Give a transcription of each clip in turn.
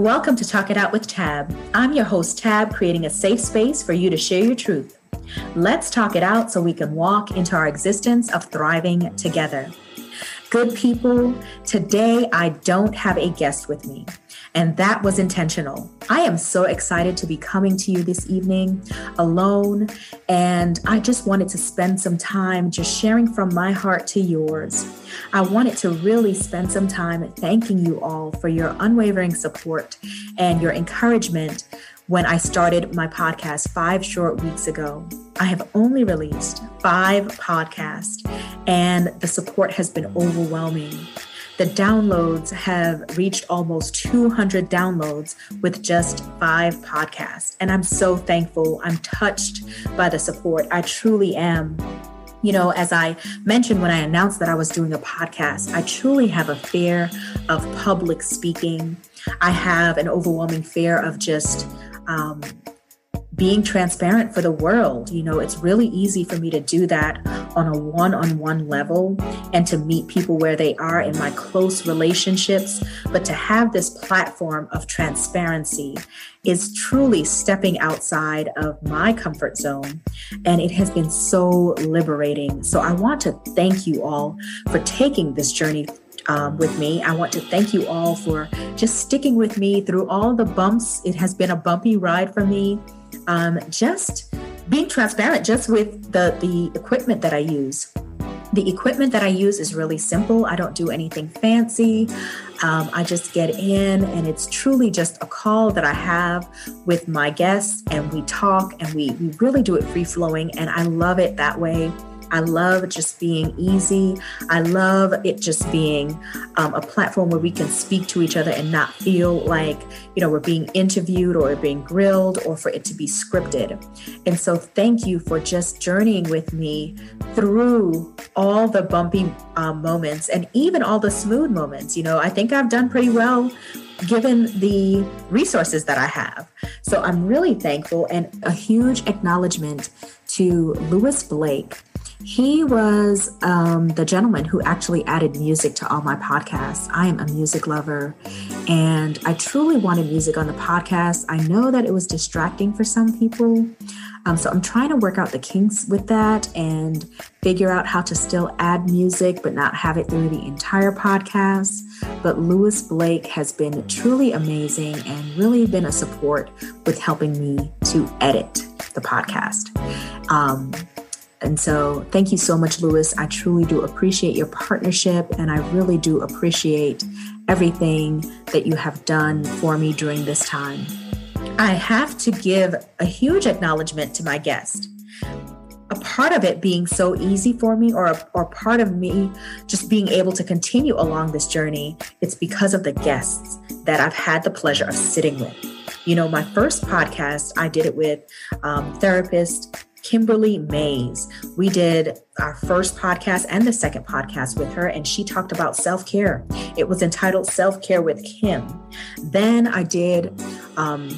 Welcome to Talk It Out with Tab. I'm your host, Tab, creating a safe space for you to share your truth. Let's talk it out so we can walk into our existence of thriving together. Good people, today I don't have a guest with me. And that was intentional. I am so excited to be coming to you this evening alone. And I just wanted to spend some time just sharing from my heart to yours. I wanted to really spend some time thanking you all for your unwavering support and your encouragement when I started my podcast five short weeks ago. I have only released five podcasts, and the support has been overwhelming. The downloads have reached almost 200 downloads with just five podcasts. And I'm so thankful. I'm touched by the support. I truly am. You know, as I mentioned when I announced that I was doing a podcast, I truly have a fear of public speaking. I have an overwhelming fear of just um, being transparent for the world. You know, it's really easy for me to do that on a one on one level and to meet people where they are in my close relationships. But to have this platform of transparency is truly stepping outside of my comfort zone. And it has been so liberating. So I want to thank you all for taking this journey um, with me. I want to thank you all for just sticking with me through all the bumps. It has been a bumpy ride for me um, just being transparent just with the the equipment that I use. The equipment that I use is really simple. I don't do anything fancy. Um, I just get in, and it's truly just a call that I have with my guests, and we talk, and we we really do it free flowing, and I love it that way. I love just being easy. I love it just being um, a platform where we can speak to each other and not feel like, you know, we're being interviewed or being grilled or for it to be scripted. And so thank you for just journeying with me through all the bumpy um, moments and even all the smooth moments. You know, I think I've done pretty well given the resources that I have. So I'm really thankful and a huge acknowledgement to Lewis Blake he was um, the gentleman who actually added music to all my podcasts. I am a music lover and I truly wanted music on the podcast. I know that it was distracting for some people. Um, so I'm trying to work out the kinks with that and figure out how to still add music but not have it through the entire podcast. But Lewis Blake has been truly amazing and really been a support with helping me to edit the podcast. Um, and so, thank you so much, Lewis. I truly do appreciate your partnership, and I really do appreciate everything that you have done for me during this time. I have to give a huge acknowledgement to my guest. A part of it being so easy for me, or, or part of me just being able to continue along this journey, it's because of the guests that I've had the pleasure of sitting with. You know, my first podcast, I did it with um, therapist Kimberly Mays. We did our first podcast and the second podcast with her, and she talked about self care. It was entitled Self Care with Kim. Then I did um,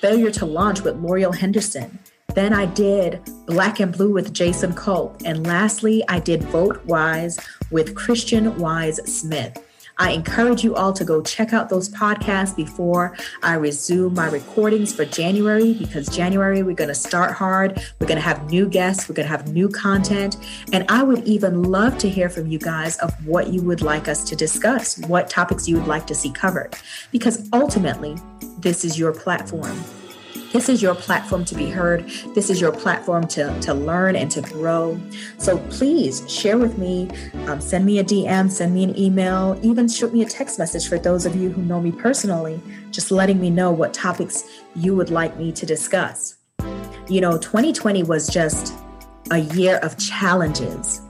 Failure to Launch with L'Oreal Henderson. Then I did Black and Blue with Jason Culp. And lastly, I did Vote Wise with Christian Wise Smith. I encourage you all to go check out those podcasts before I resume my recordings for January because January we're going to start hard. We're going to have new guests, we're going to have new content. And I would even love to hear from you guys of what you would like us to discuss, what topics you would like to see covered, because ultimately, this is your platform. This is your platform to be heard. This is your platform to, to learn and to grow. So please share with me, um, send me a DM, send me an email, even shoot me a text message for those of you who know me personally, just letting me know what topics you would like me to discuss. You know, 2020 was just a year of challenges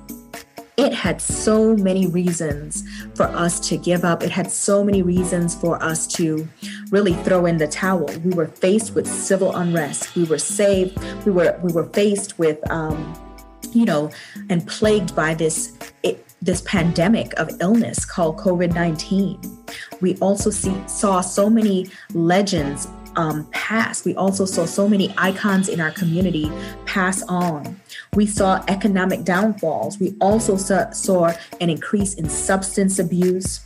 it had so many reasons for us to give up. It had so many reasons for us to really throw in the towel. We were faced with civil unrest. We were saved. We were we were faced with, um, you know, and plagued by this it, this pandemic of illness called COVID nineteen. We also see, saw so many legends um, pass. We also saw so many icons in our community pass on. We saw economic downfalls. We also saw, saw an increase in substance abuse.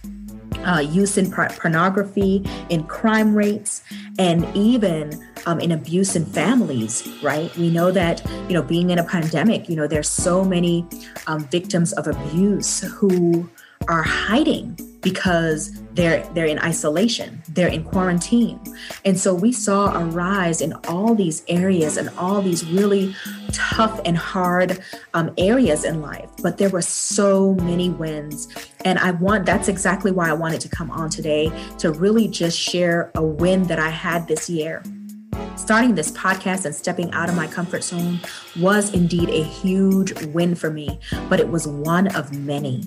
uh, use in pornography, in crime rates, and even um, in abuse in families, right? We know that, you know, being in a pandemic, you know, there's so many um, victims of abuse who are hiding because they're they're in isolation they're in quarantine. And so we saw a rise in all these areas and all these really tough and hard um, areas in life but there were so many wins. And i want that's exactly why i wanted to come on today to really just share a win that i had this year. Starting this podcast and stepping out of my comfort zone was indeed a huge win for me, but it was one of many.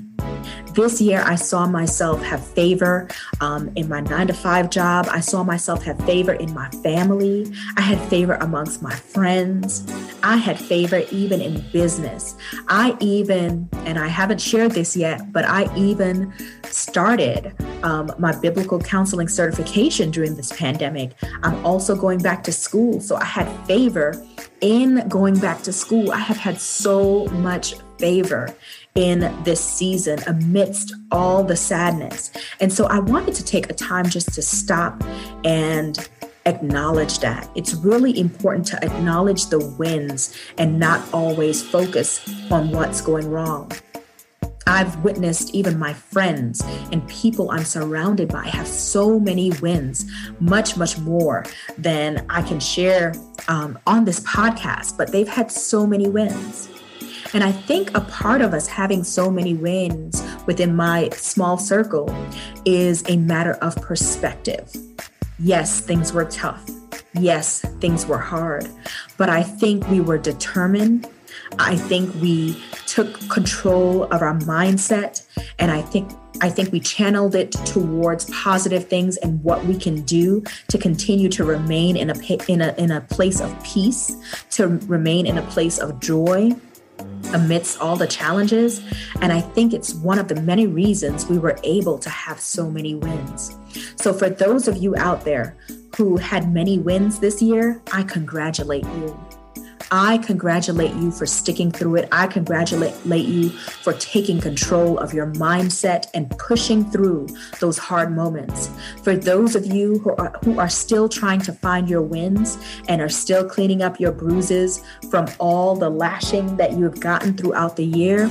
This year, I saw myself have favor um, in my nine to five job. I saw myself have favor in my family. I had favor amongst my friends. I had favor even in business. I even, and I haven't shared this yet, but I even started um, my biblical counseling certification during this pandemic. I'm also going back to school. So I had favor in going back to school. I have had so much favor in this season amidst all the sadness. And so I wanted to take a time just to stop and acknowledge that. It's really important to acknowledge the wins and not always focus on what's going wrong. I've witnessed even my friends and people I'm surrounded by have so many wins, much, much more than I can share um, on this podcast, but they've had so many wins. And I think a part of us having so many wins within my small circle is a matter of perspective. Yes, things were tough. Yes, things were hard. But I think we were determined. I think we took control of our mindset. And I think I think we channeled it towards positive things and what we can do to continue to remain in a in a in a place of peace, to remain in a place of joy, amidst all the challenges. And I think it's one of the many reasons we were able to have so many wins. So, for those of you out there who had many wins this year, I congratulate you. I congratulate you for sticking through it. I congratulate you for taking control of your mindset and pushing through those hard moments. For those of you who are, who are still trying to find your wins and are still cleaning up your bruises from all the lashing that you have gotten throughout the year,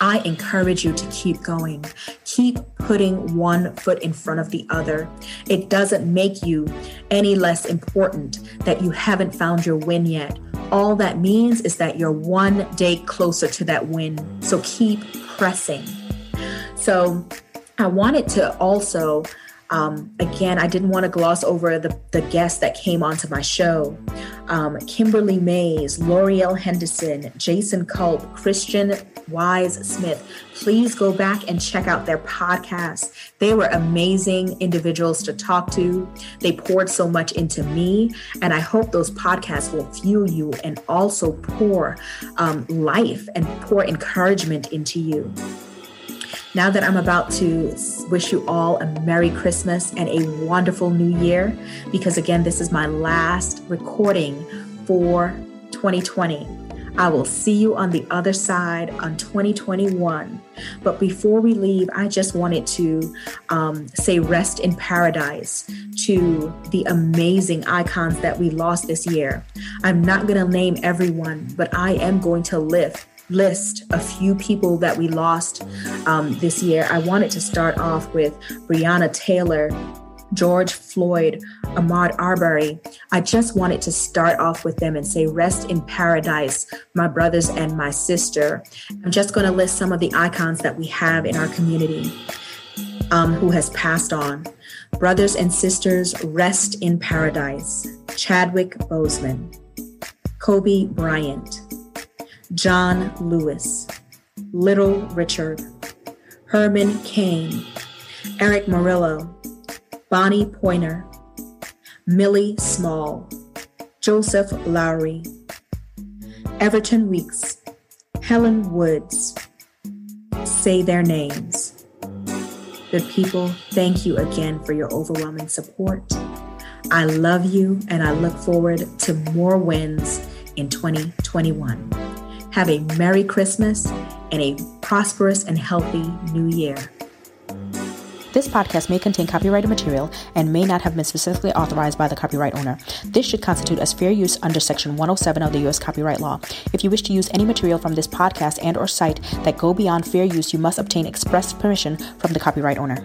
I encourage you to keep going. Keep putting one foot in front of the other. It doesn't make you any less important that you haven't found your win yet. All that means is that you're one day closer to that win. So keep pressing. So I wanted to also um, again, I didn't want to gloss over the, the guests that came onto my show. Um, Kimberly Mays, L'Oreal Henderson, Jason Culp, Christian Wise Smith. Please go back and check out their podcast. They were amazing individuals to talk to. They poured so much into me, and I hope those podcasts will fuel you and also pour um, life and pour encouragement into you. Now that I'm about to wish you all a Merry Christmas and a wonderful New Year, because again, this is my last recording for 2020. I will see you on the other side on 2021. But before we leave, I just wanted to um, say rest in paradise to the amazing icons that we lost this year. I'm not going to name everyone, but I am going to lift list a few people that we lost um, this year. I wanted to start off with Breonna Taylor, George Floyd, Ahmaud Arbery. I just wanted to start off with them and say, Rest in paradise, my brothers and my sister. I'm just going to list some of the icons that we have in our community um, who has passed on. Brothers and sisters, rest in paradise. Chadwick Boseman, Kobe Bryant, John Lewis, Little Richard, Herman Cain, Erick Morillo, Bonnie Pointer, Millie Small, Joseph Lowery, Everton Weekes, Helen Woods. Say their names. Good people, thank you again for your overwhelming support. I love you and I look forward to more wins in 2021. Have a Merry Christmas and a prosperous and healthy New Year. This podcast may contain copyrighted material and may not have been specifically authorized by the copyright owner. This should constitute as fair use under Section 107 of the U.S. Copyright Law. If you wish to use any material from this podcast and or site that go beyond fair use, you must obtain express permission from the copyright owner.